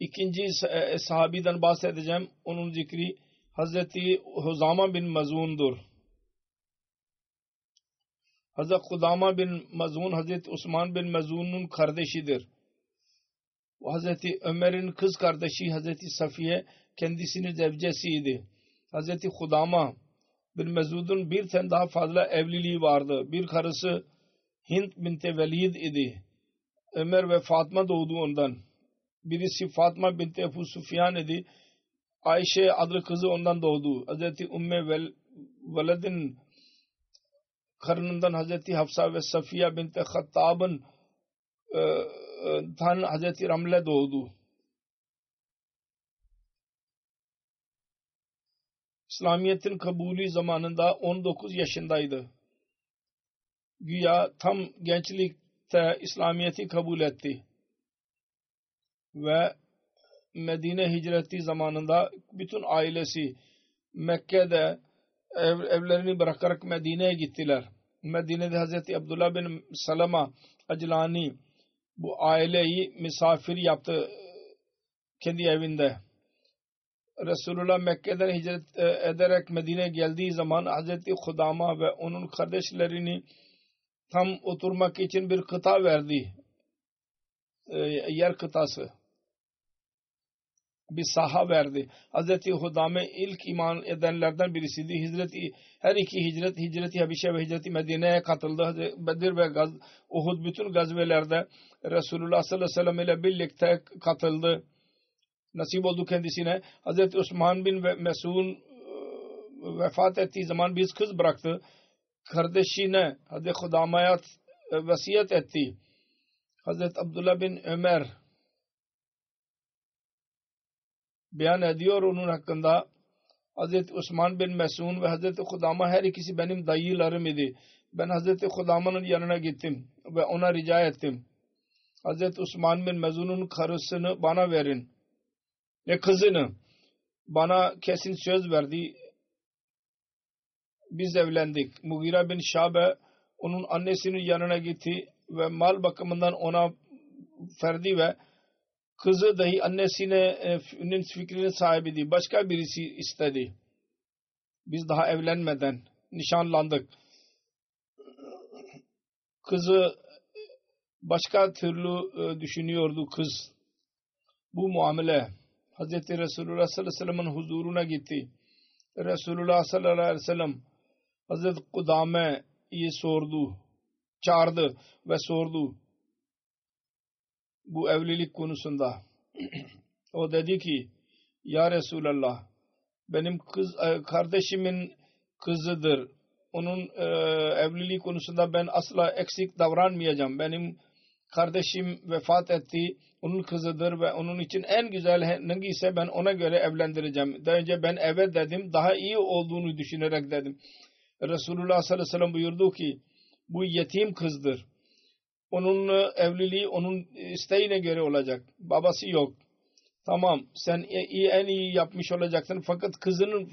İkinci e, sahabiden bahsedeceğim. Onun zikri Hazreti Huzama bin Mazun'dur. Hazreti Kudama bin Mazun Hazreti Osman bin Mazun'un kardeşidir. Hazreti Ömer'in kız kardeşi Hazreti Safiye kendisinin zevcesiydi. Hazreti Kudama bin Mazud'un bir tane daha fazla evliliği vardı. Bir karısı Hint binti Velid idi. Ömer ve Fatma doğdu ondan. Birisi Fatma binti Ebu Sufyan idi. Ayşe adlı kızı ondan doğdu. Hazreti Umme Vel Veled'in karnından Hazreti Hafsa ve Safiye binti Hattab'ın e, e, tan Hazreti Ramle doğdu. İslamiyet'in kabulü zamanında 19 yaşındaydı. Güya tam gençlikte İslamiyet'i kabul etti. Ve Medine hicreti zamanında bütün ailesi Mekke'de ev, evlerini bırakarak Medine'ye gittiler. Medine'de Hazreti Abdullah bin Salama Aclani bu aileyi misafir yaptı kendi evinde. Resulullah Mekke'den hicret ederek Medine'ye geldiği zaman Hazreti Kudama ve onun kardeşlerini tam oturmak için bir kıta verdi. Yer kıtası bir saha verdi. Hazreti Hudame ilk iman edenlerden birisiydi. Hicreti, her iki hicret, hicreti Habişe ve hicreti Medine'ye katıldı. Bedir ve Gaz, Uhud bütün gazvelerde Resulullah sallallahu aleyhi ve sellem ile birlikte katıldı. Nasip oldu kendisine. Hazreti Osman bin ve Mesud'un vefat ettiği zaman biz kız bıraktı. Kardeşine Hazreti Hudame'ye vasiyet etti. Hazreti Abdullah bin Ömer beyan ediyor onun hakkında Hazreti Osman bin Mesun ve Hazreti Kudama her ikisi benim dayılarım idi. Ben Hazreti Kudama'nın yanına gittim ve ona rica ettim. Hazreti Osman bin Mezun'un karısını bana verin. Ve kızını bana kesin söz verdi. Biz evlendik. Mugira bin Şabe onun annesinin yanına gitti ve mal bakımından ona ferdi ve kızı dahi annesinin fikrinin sahibiydi. Başka birisi istedi. Biz daha evlenmeden nişanlandık. Kızı başka türlü e, düşünüyordu kız. Bu muamele Hz. Resulullah sallallahu aleyhi ve sellem'in huzuruna gitti. Resulullah sallallahu aleyhi ve sellem Hz. Kudame'yi sordu, çağırdı ve sordu bu evlilik konusunda. <clears throat> o dedi ki Ya Resulallah benim kız e, kardeşimin kızıdır. Onun e, evliliği konusunda ben asla eksik davranmayacağım. Benim kardeşim vefat etti. Onun kızıdır ve onun için en güzel hangisi ben ona göre evlendireceğim. Daha önce ben evet dedim. Daha iyi olduğunu düşünerek dedim. Resulullah sallallahu aleyhi ve sellem buyurdu ki bu yetim kızdır onun evliliği onun isteğine göre olacak. Babası yok. Tamam sen iyi, en iyi yapmış olacaksın fakat kızının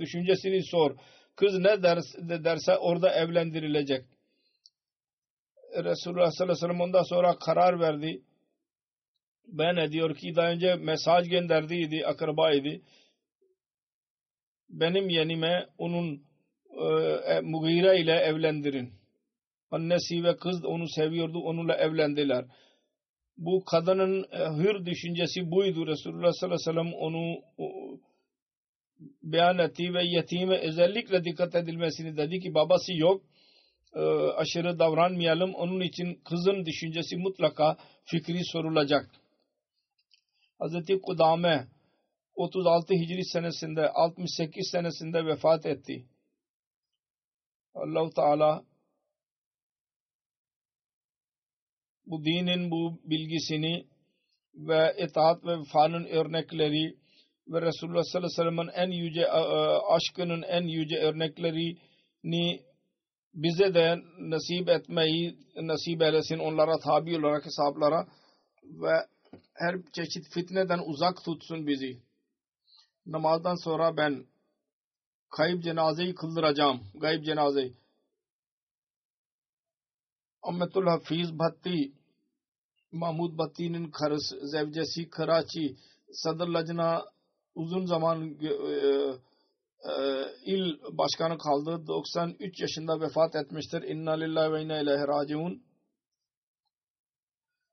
düşüncesini sor. Kız ne derse, derse orada evlendirilecek. Resulullah sallallahu aleyhi ve sellem ondan sonra karar verdi. Ben diyor ki daha önce mesaj gönderdiydi, akrabaydı. Benim yenime onun e, Mughira ile evlendirin. Annesi ve kız onu seviyordu, onunla evlendiler. Bu kadının e, hür düşüncesi buydu. Resulullah sallallahu aleyhi ve sellem onu beyan etti ve yetime özellikle dikkat edilmesini dedi ki babası yok e, aşırı davranmayalım. Onun için kızın düşüncesi mutlaka fikri sorulacak. Hazreti Kudame 36 Hicri senesinde 68 senesinde vefat etti. Allahu Teala bu dinin bu bilgisini ve itaat ve vefanın örnekleri ve Resulullah sallallahu aleyhi ve sellem'in en yüce aşkının en yüce örneklerini bize de nasip etmeyi nasip eylesin onlara tabi olarak hesaplara ve her çeşit fitneden uzak tutsun bizi. Namazdan sonra ben kayıp cenazeyi kıldıracağım. Gayb cenazeyi. Ahmetul Hafiz Bhatti Mahmud Bhatti'nin karısı, zevcesi Karachi Sadr uzun zaman e, e, il başkanı kaldı. 93 yaşında vefat etmiştir. İnna lillahi ve inna ileyhi raciun.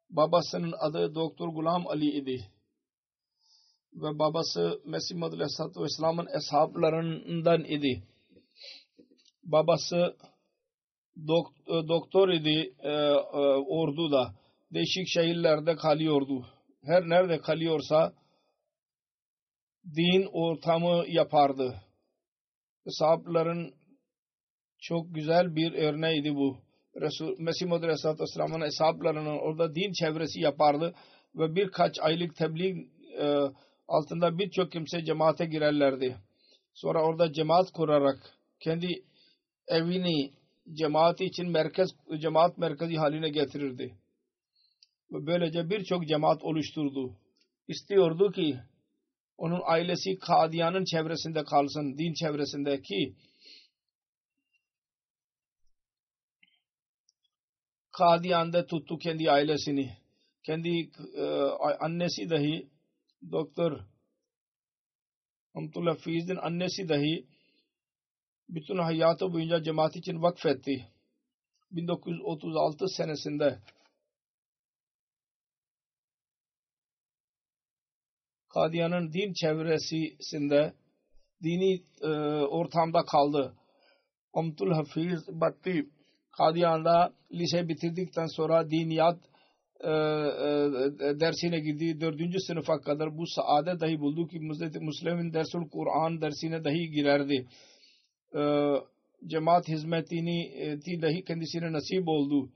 Babasının adı Doktor Gulam Ali idi. Ve babası Mesih Madhu Aleyhisselatü Vesselam'ın eshablarından idi. Babası dok doktor idi e, e, orduda. Değişik şehirlerde kalıyordu. Her nerede kalıyorsa din ortamı yapardı. Sahabların çok güzel bir örneğiydi bu. Resul, Mesih Muhammed Aleyhisselatü Vesselam'ın hesaplarının orada din çevresi yapardı ve birkaç aylık tebliğ e, altında birçok kimse cemaate girerlerdi. Sonra orada cemaat kurarak kendi evini cemaati için merkez cemaat merkezi haline getirirdi. Ve böylece birçok cemaat oluşturdu. İstiyordu ki onun ailesi Kadiyan'ın çevresinde kalsın, din çevresinde ki Kadiyan'da tuttu kendi ailesini. Kendi e, annesi dahi Doktor Hamdullah Fiz'in annesi dahi bütün hayatı boyunca cemaat için vakfetti. 1936 senesinde Kadiyan'ın din çevresinde dini e, ortamda kaldı. Amtul Hafiz Batti Kadiyan'da lise bitirdikten sonra diniyat e, e, dersine girdi. Dördüncü sınıfa kadar bu saade dahi buldu ki Müslümin dersul Kur'an dersine dahi girerdi. E, cemaat hizmetini e, dahi kendisine nasip oldu.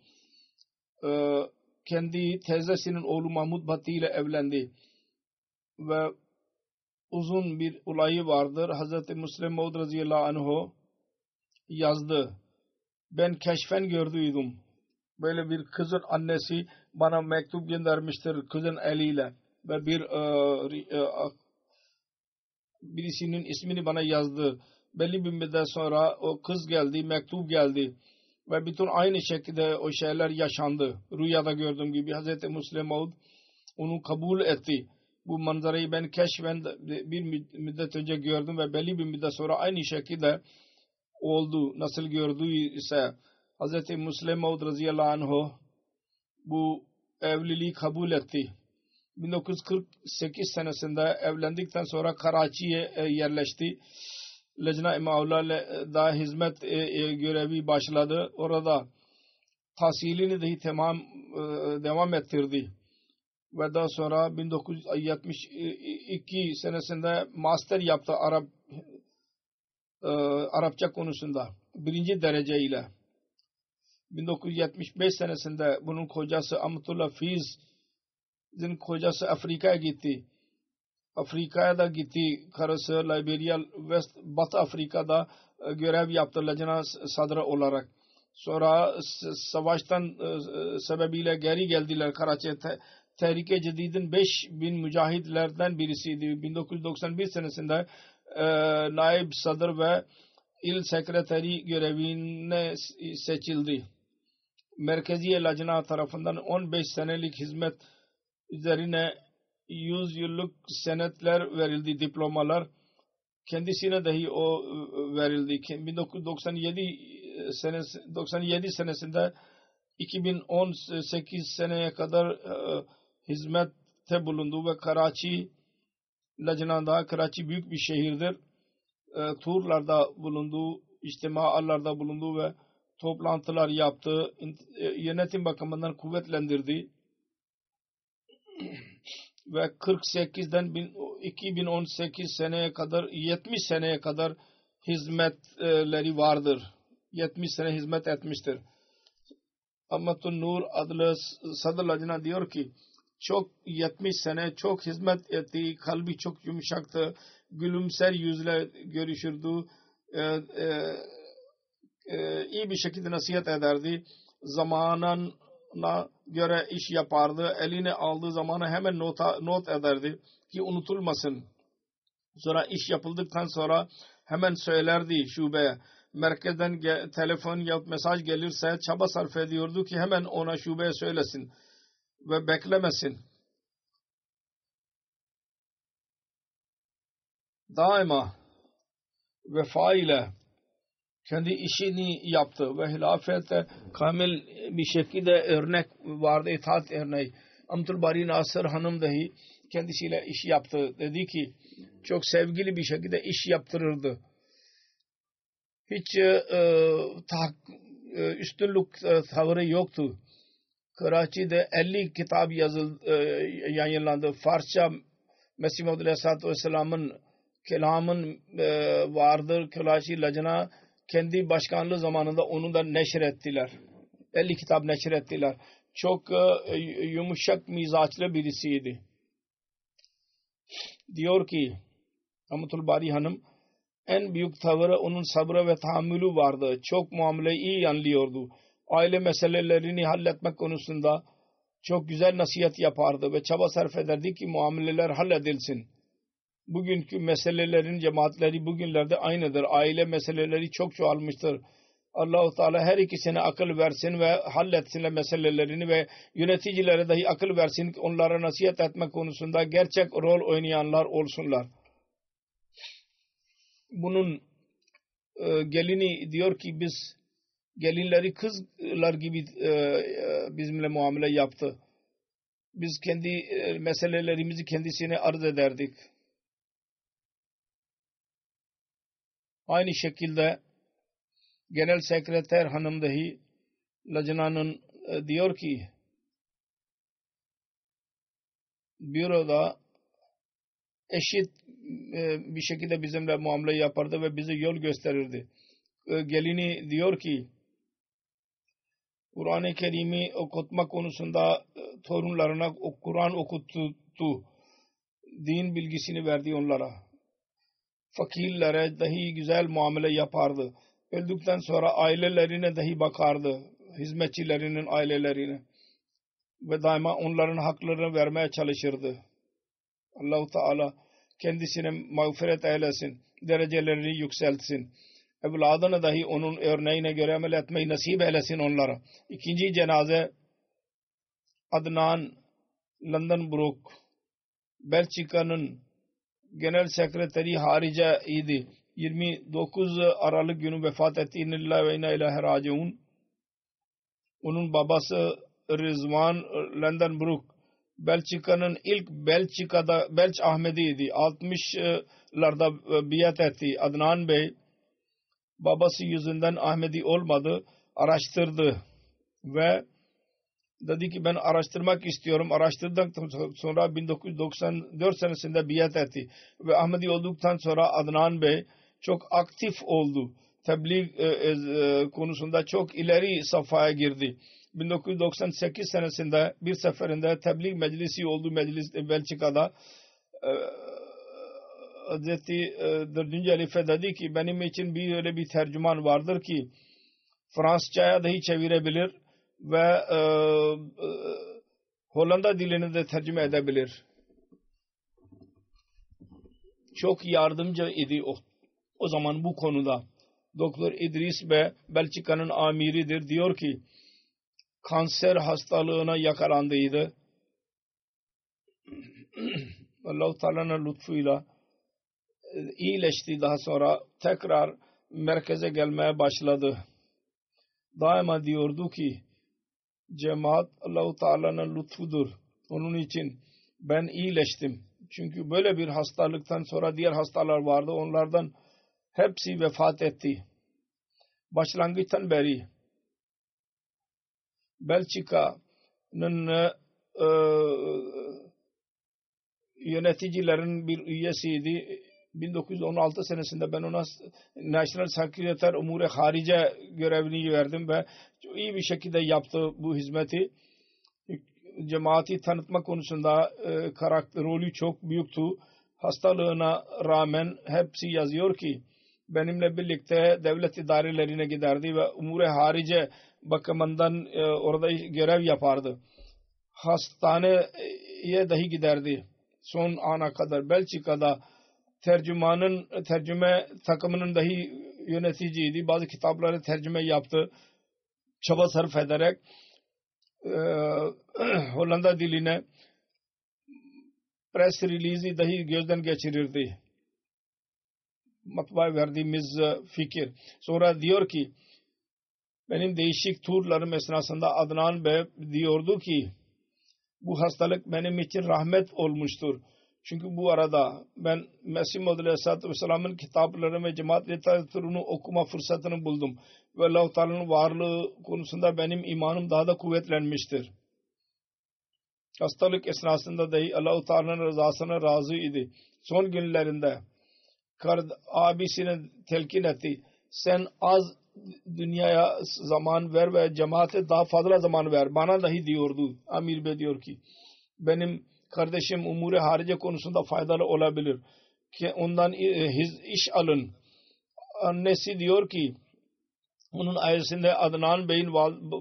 E, kendi teyzesinin oğlu Mahmud Bhatti ile evlendi ve uzun bir olayı vardır. Hazreti Müslim Maud radıyallahu anh'u yazdı. Ben keşfen gördüydüm. Böyle bir kızın annesi bana mektup göndermiştir kızın eliyle ve bir e, e, birisinin ismini bana yazdı. Belli bir müddet sonra o kız geldi, mektup geldi ve bütün aynı şekilde o şeyler yaşandı. Rüyada gördüğüm gibi Hazreti Müslim Maud onu kabul etti bu manzarayı ben keşfen bir müddet önce gördüm ve belli bir müddet sonra aynı şekilde oldu. Nasıl gördüyse Hz. Müslim Maud radıyallahu anh bu evliliği kabul etti. 1948 senesinde evlendikten sonra Karachi'ye e, yerleşti. Lejna-i da hizmet e, e, görevi başladı. Orada tahsilini dahi tamam devam ettirdi ve daha sonra 1972 senesinde master yaptı Arap e, Arapça konusunda birinci derece ile 1975 senesinde bunun kocası Amatullah Fiz'in kocası Afrika'ya gitti. Afrika'ya da gitti. Karısı Liberia West Batı Afrika'da e, görev yaptı Lajna Sadra olarak. Sonra savaştan e, sebebiyle geri geldiler Karachi'ye. Te, Tehrike Cedid'in 5000 mücahitlerden birisiydi. 1991 senesinde e, naib sadır ve il sekreteri görevine seçildi. Merkezi Lacna tarafından 15 senelik hizmet üzerine 100 yıllık senetler verildi, diplomalar. Kendisine dahi o verildi. 1997 senesi, 97 senesinde 2018 seneye kadar e, hizmette bulundu ve Karachi Lacna'da Karachi büyük bir şehirdir. E, turlarda bulundu, içtimaalarda bulundu ve toplantılar yaptı. E, yönetim bakımından kuvvetlendirdi. <clears throat> ve 48'den 2018 seneye kadar 70 seneye kadar hizmetleri vardır. 70 sene hizmet etmiştir. Ahmetun Nur adlı Sadır Lacna diyor ki çok 70 sene çok hizmet etti. Kalbi çok yumuşaktı. Gülümser yüzle görüşürdü. Ee, e, e, iyi bir şekilde nasihat ederdi. Zamanına göre iş yapardı. Eline aldığı zamanı hemen nota, not ederdi ki unutulmasın. Sonra iş yapıldıktan sonra hemen söylerdi şubeye. Merkezden telefon ya mesaj gelirse çaba sarf ediyordu ki hemen ona şubeye söylesin ve beklemesin. Daima vefa ile kendi işini yaptı ve hilafete kamil bir şekilde örnek vardı itaat örneği. Amtul Bari Nasır Hanım dahi kendisiyle iş yaptı. Dedi ki çok sevgili bir şekilde iş yaptırırdı. Hiç e, ta, e, üstünlük e, tavrı yoktu. Karachi'de 50 kitap yazıl, e, yayınlandı. Farsça Mesih Muhammed Aleyhisselatü Vesselam'ın kelamın e, vardır. Karachi Lacna kendi başkanlığı zamanında onu da neşrettiler. 50 kitap neşrettiler. Çok e, yumuşak mizaçlı birisiydi. Diyor ki Rahmetul Bari Hanım en büyük tavırı onun sabrı ve tahammülü vardı. Çok muameleyi iyi anlıyordu. Aile meselelerini halletmek konusunda çok güzel nasihat yapardı ve çaba sarf ederdi ki muameleler halledilsin. Bugünkü meselelerin cemaatleri bugünlerde aynıdır. Aile meseleleri çok çoğalmıştır. Allahu Teala her ikisine akıl versin ve halletsinler meselelerini ve yöneticilere dahi akıl versin ki onlara nasihat etmek konusunda gerçek rol oynayanlar olsunlar. Bunun e, gelini diyor ki biz gelinleri kızlar gibi e, e, bizimle muamele yaptı. Biz kendi e, meselelerimizi kendisine arz ederdik. Aynı şekilde genel sekreter hanım dahi Lacna'nın e, diyor ki büroda eşit bir şekilde bizimle muamele yapardı ve bize yol gösterirdi. Gelini diyor ki Kur'an-ı Kerim'i okutma konusunda e, torunlarına Kur'an okuttu. Din bilgisini verdi onlara. Fakirlere dahi güzel muamele yapardı. Öldükten sonra ailelerine dahi bakardı. Hizmetçilerinin ailelerine. Ve daima onların haklarını vermeye çalışırdı. Allahu Teala kendisine mağfiret eylesin. Derecelerini yükseltsin evladına dahi onun örneğine göre amel etmeyi nasip eylesin onlara. İkinci cenaze Adnan London Brook Belçika'nın genel sekreteri harice idi. 29 Aralık günü vefat etti. İnnillah ve inna ilahe raciun. Onun babası Rizvan London Brook Belçika'nın ilk Belçika'da Belç Ahmedi'ydi. 60'larda biat etti. Adnan Bey babası yüzünden Ahmedi olmadı. Araştırdı ve dedi ki ben araştırmak istiyorum. Araştırdıktan sonra 1994 senesinde biat etti. Ve Ahmedi olduktan sonra Adnan Bey çok aktif oldu. Tebliğ e, e, e konusunda çok ileri safhaya girdi. 1998 senesinde bir seferinde tebliğ meclisi oldu meclis Belçika'da. E, Hazreti e, 4. Halife dedi ki benim için bir öyle bir tercüman vardır ki Fransızcaya dahi çevirebilir ve e, e, Hollanda dilini de tercüme edebilir. Çok yardımcı idi o, o zaman bu konuda. Doktor İdris Bey Belçika'nın amiridir. Diyor ki kanser hastalığına yakalandıydı. <clears throat> Allah-u Teala'nın lütfuyla iyileşti daha sonra tekrar merkeze gelmeye başladı. Daima diyordu ki cemaat Allah-u Teala'nın lütfudur. Onun için ben iyileştim. Çünkü böyle bir hastalıktan sonra diğer hastalar vardı. Onlardan hepsi vefat etti. Başlangıçtan beri Belçika'nın e, e, yöneticilerin bir üyesiydi. 1916 senesinde ben ona National Secretary Umure Harice görevini verdim ve iyi bir şekilde yaptı bu hizmeti. Cemaati tanıtma konusunda e, karakter rolü çok büyüktü. Hastalığına rağmen hepsi yazıyor ki benimle birlikte devlet idarelerine giderdi ve Umure Harice bakımından e, orada görev yapardı. Hastaneye dahi giderdi. Son ana kadar Belçika'da tercümanın tercüme takımının dahi yöneticiydi. Bazı kitapları tercüme yaptı. Çaba sarf ederek e, <clears throat> Hollanda diline press release'i dahi gözden geçirirdi. Matbaa verdiğimiz fikir. Sonra diyor ki benim değişik turlarım esnasında Adnan Bey diyordu ki bu hastalık benim için rahmet olmuştur. Çünkü bu arada ben Mesih Muhammed Aleyhisselatü Vesselam'ın kitapları ve cemaat literatürünü okuma fırsatını buldum. Ve Allah-u Teala'nın varlığı konusunda benim imanım daha da kuvvetlenmiştir. Hastalık esnasında dahi Allah-u Teala'nın rızasına razı idi. Son günlerinde kard, abisine telkin etti. Sen az dünyaya zaman ver ve cemaate daha fazla zaman ver. Bana dahi diyordu. Amir Bey diyor ki benim kardeşim umure harice konusunda faydalı olabilir. Ki ondan iş alın. Annesi diyor ki onun ailesinde Adnan Bey'in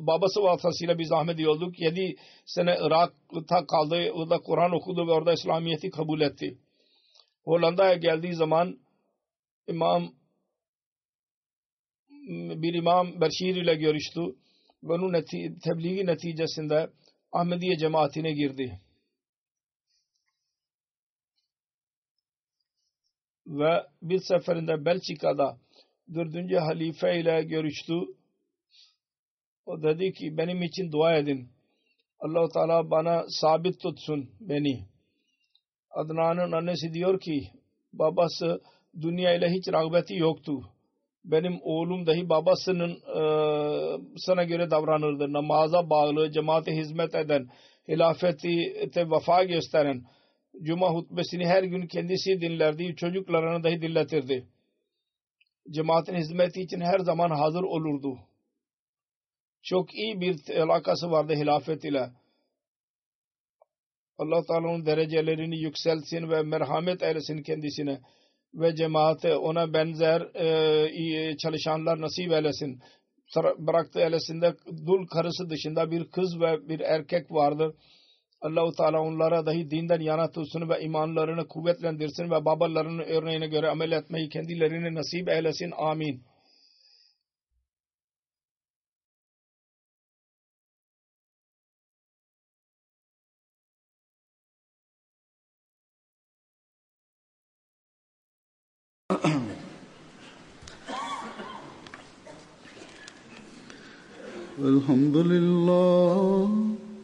babası vasıtasıyla bir zahmet yolduk. 7 sene Irak'ta kaldı. Orada Kur'an okudu ve orada İslamiyet'i kabul etti. Hollanda'ya geldiği zaman İmam bir imam Berşir ile görüştü ve onun neti tebliği neticesinde Ahmediye cemaatine girdi. Ve bir seferinde Belçika'da dördüncü halife ile görüştü. O dedi ki benim için dua edin. Allah-u Teala bana sabit tutsun beni. Adnan'ın annesi diyor ki babası dünya ile hiç rağbeti yoktu benim oğlum dahi babasının e, sana göre davranırdı. Namaza bağlı, cemaate hizmet eden, hilafeti vefa gösteren, cuma hutbesini her gün kendisi dinlerdi, çocuklarını dahi dinletirdi. Cemaatin hizmeti için her zaman hazır olurdu. Çok iyi bir alakası vardı hilafet ile. Allah Teala'nın derecelerini yükselsin ve merhamet eylesin kendisine ve cemaate ona benzer e, çalışanlar nasip eylesin. Bıraktığı elesinde dul karısı dışında bir kız ve bir erkek vardır. Allah-u Teala onlara dahi dinden yana tutsun ve imanlarını kuvvetlendirsin ve babalarının örneğine göre amel etmeyi kendilerine nasip eylesin. Amin. الحمد لله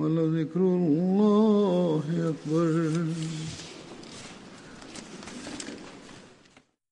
ولذكر الله أكبر.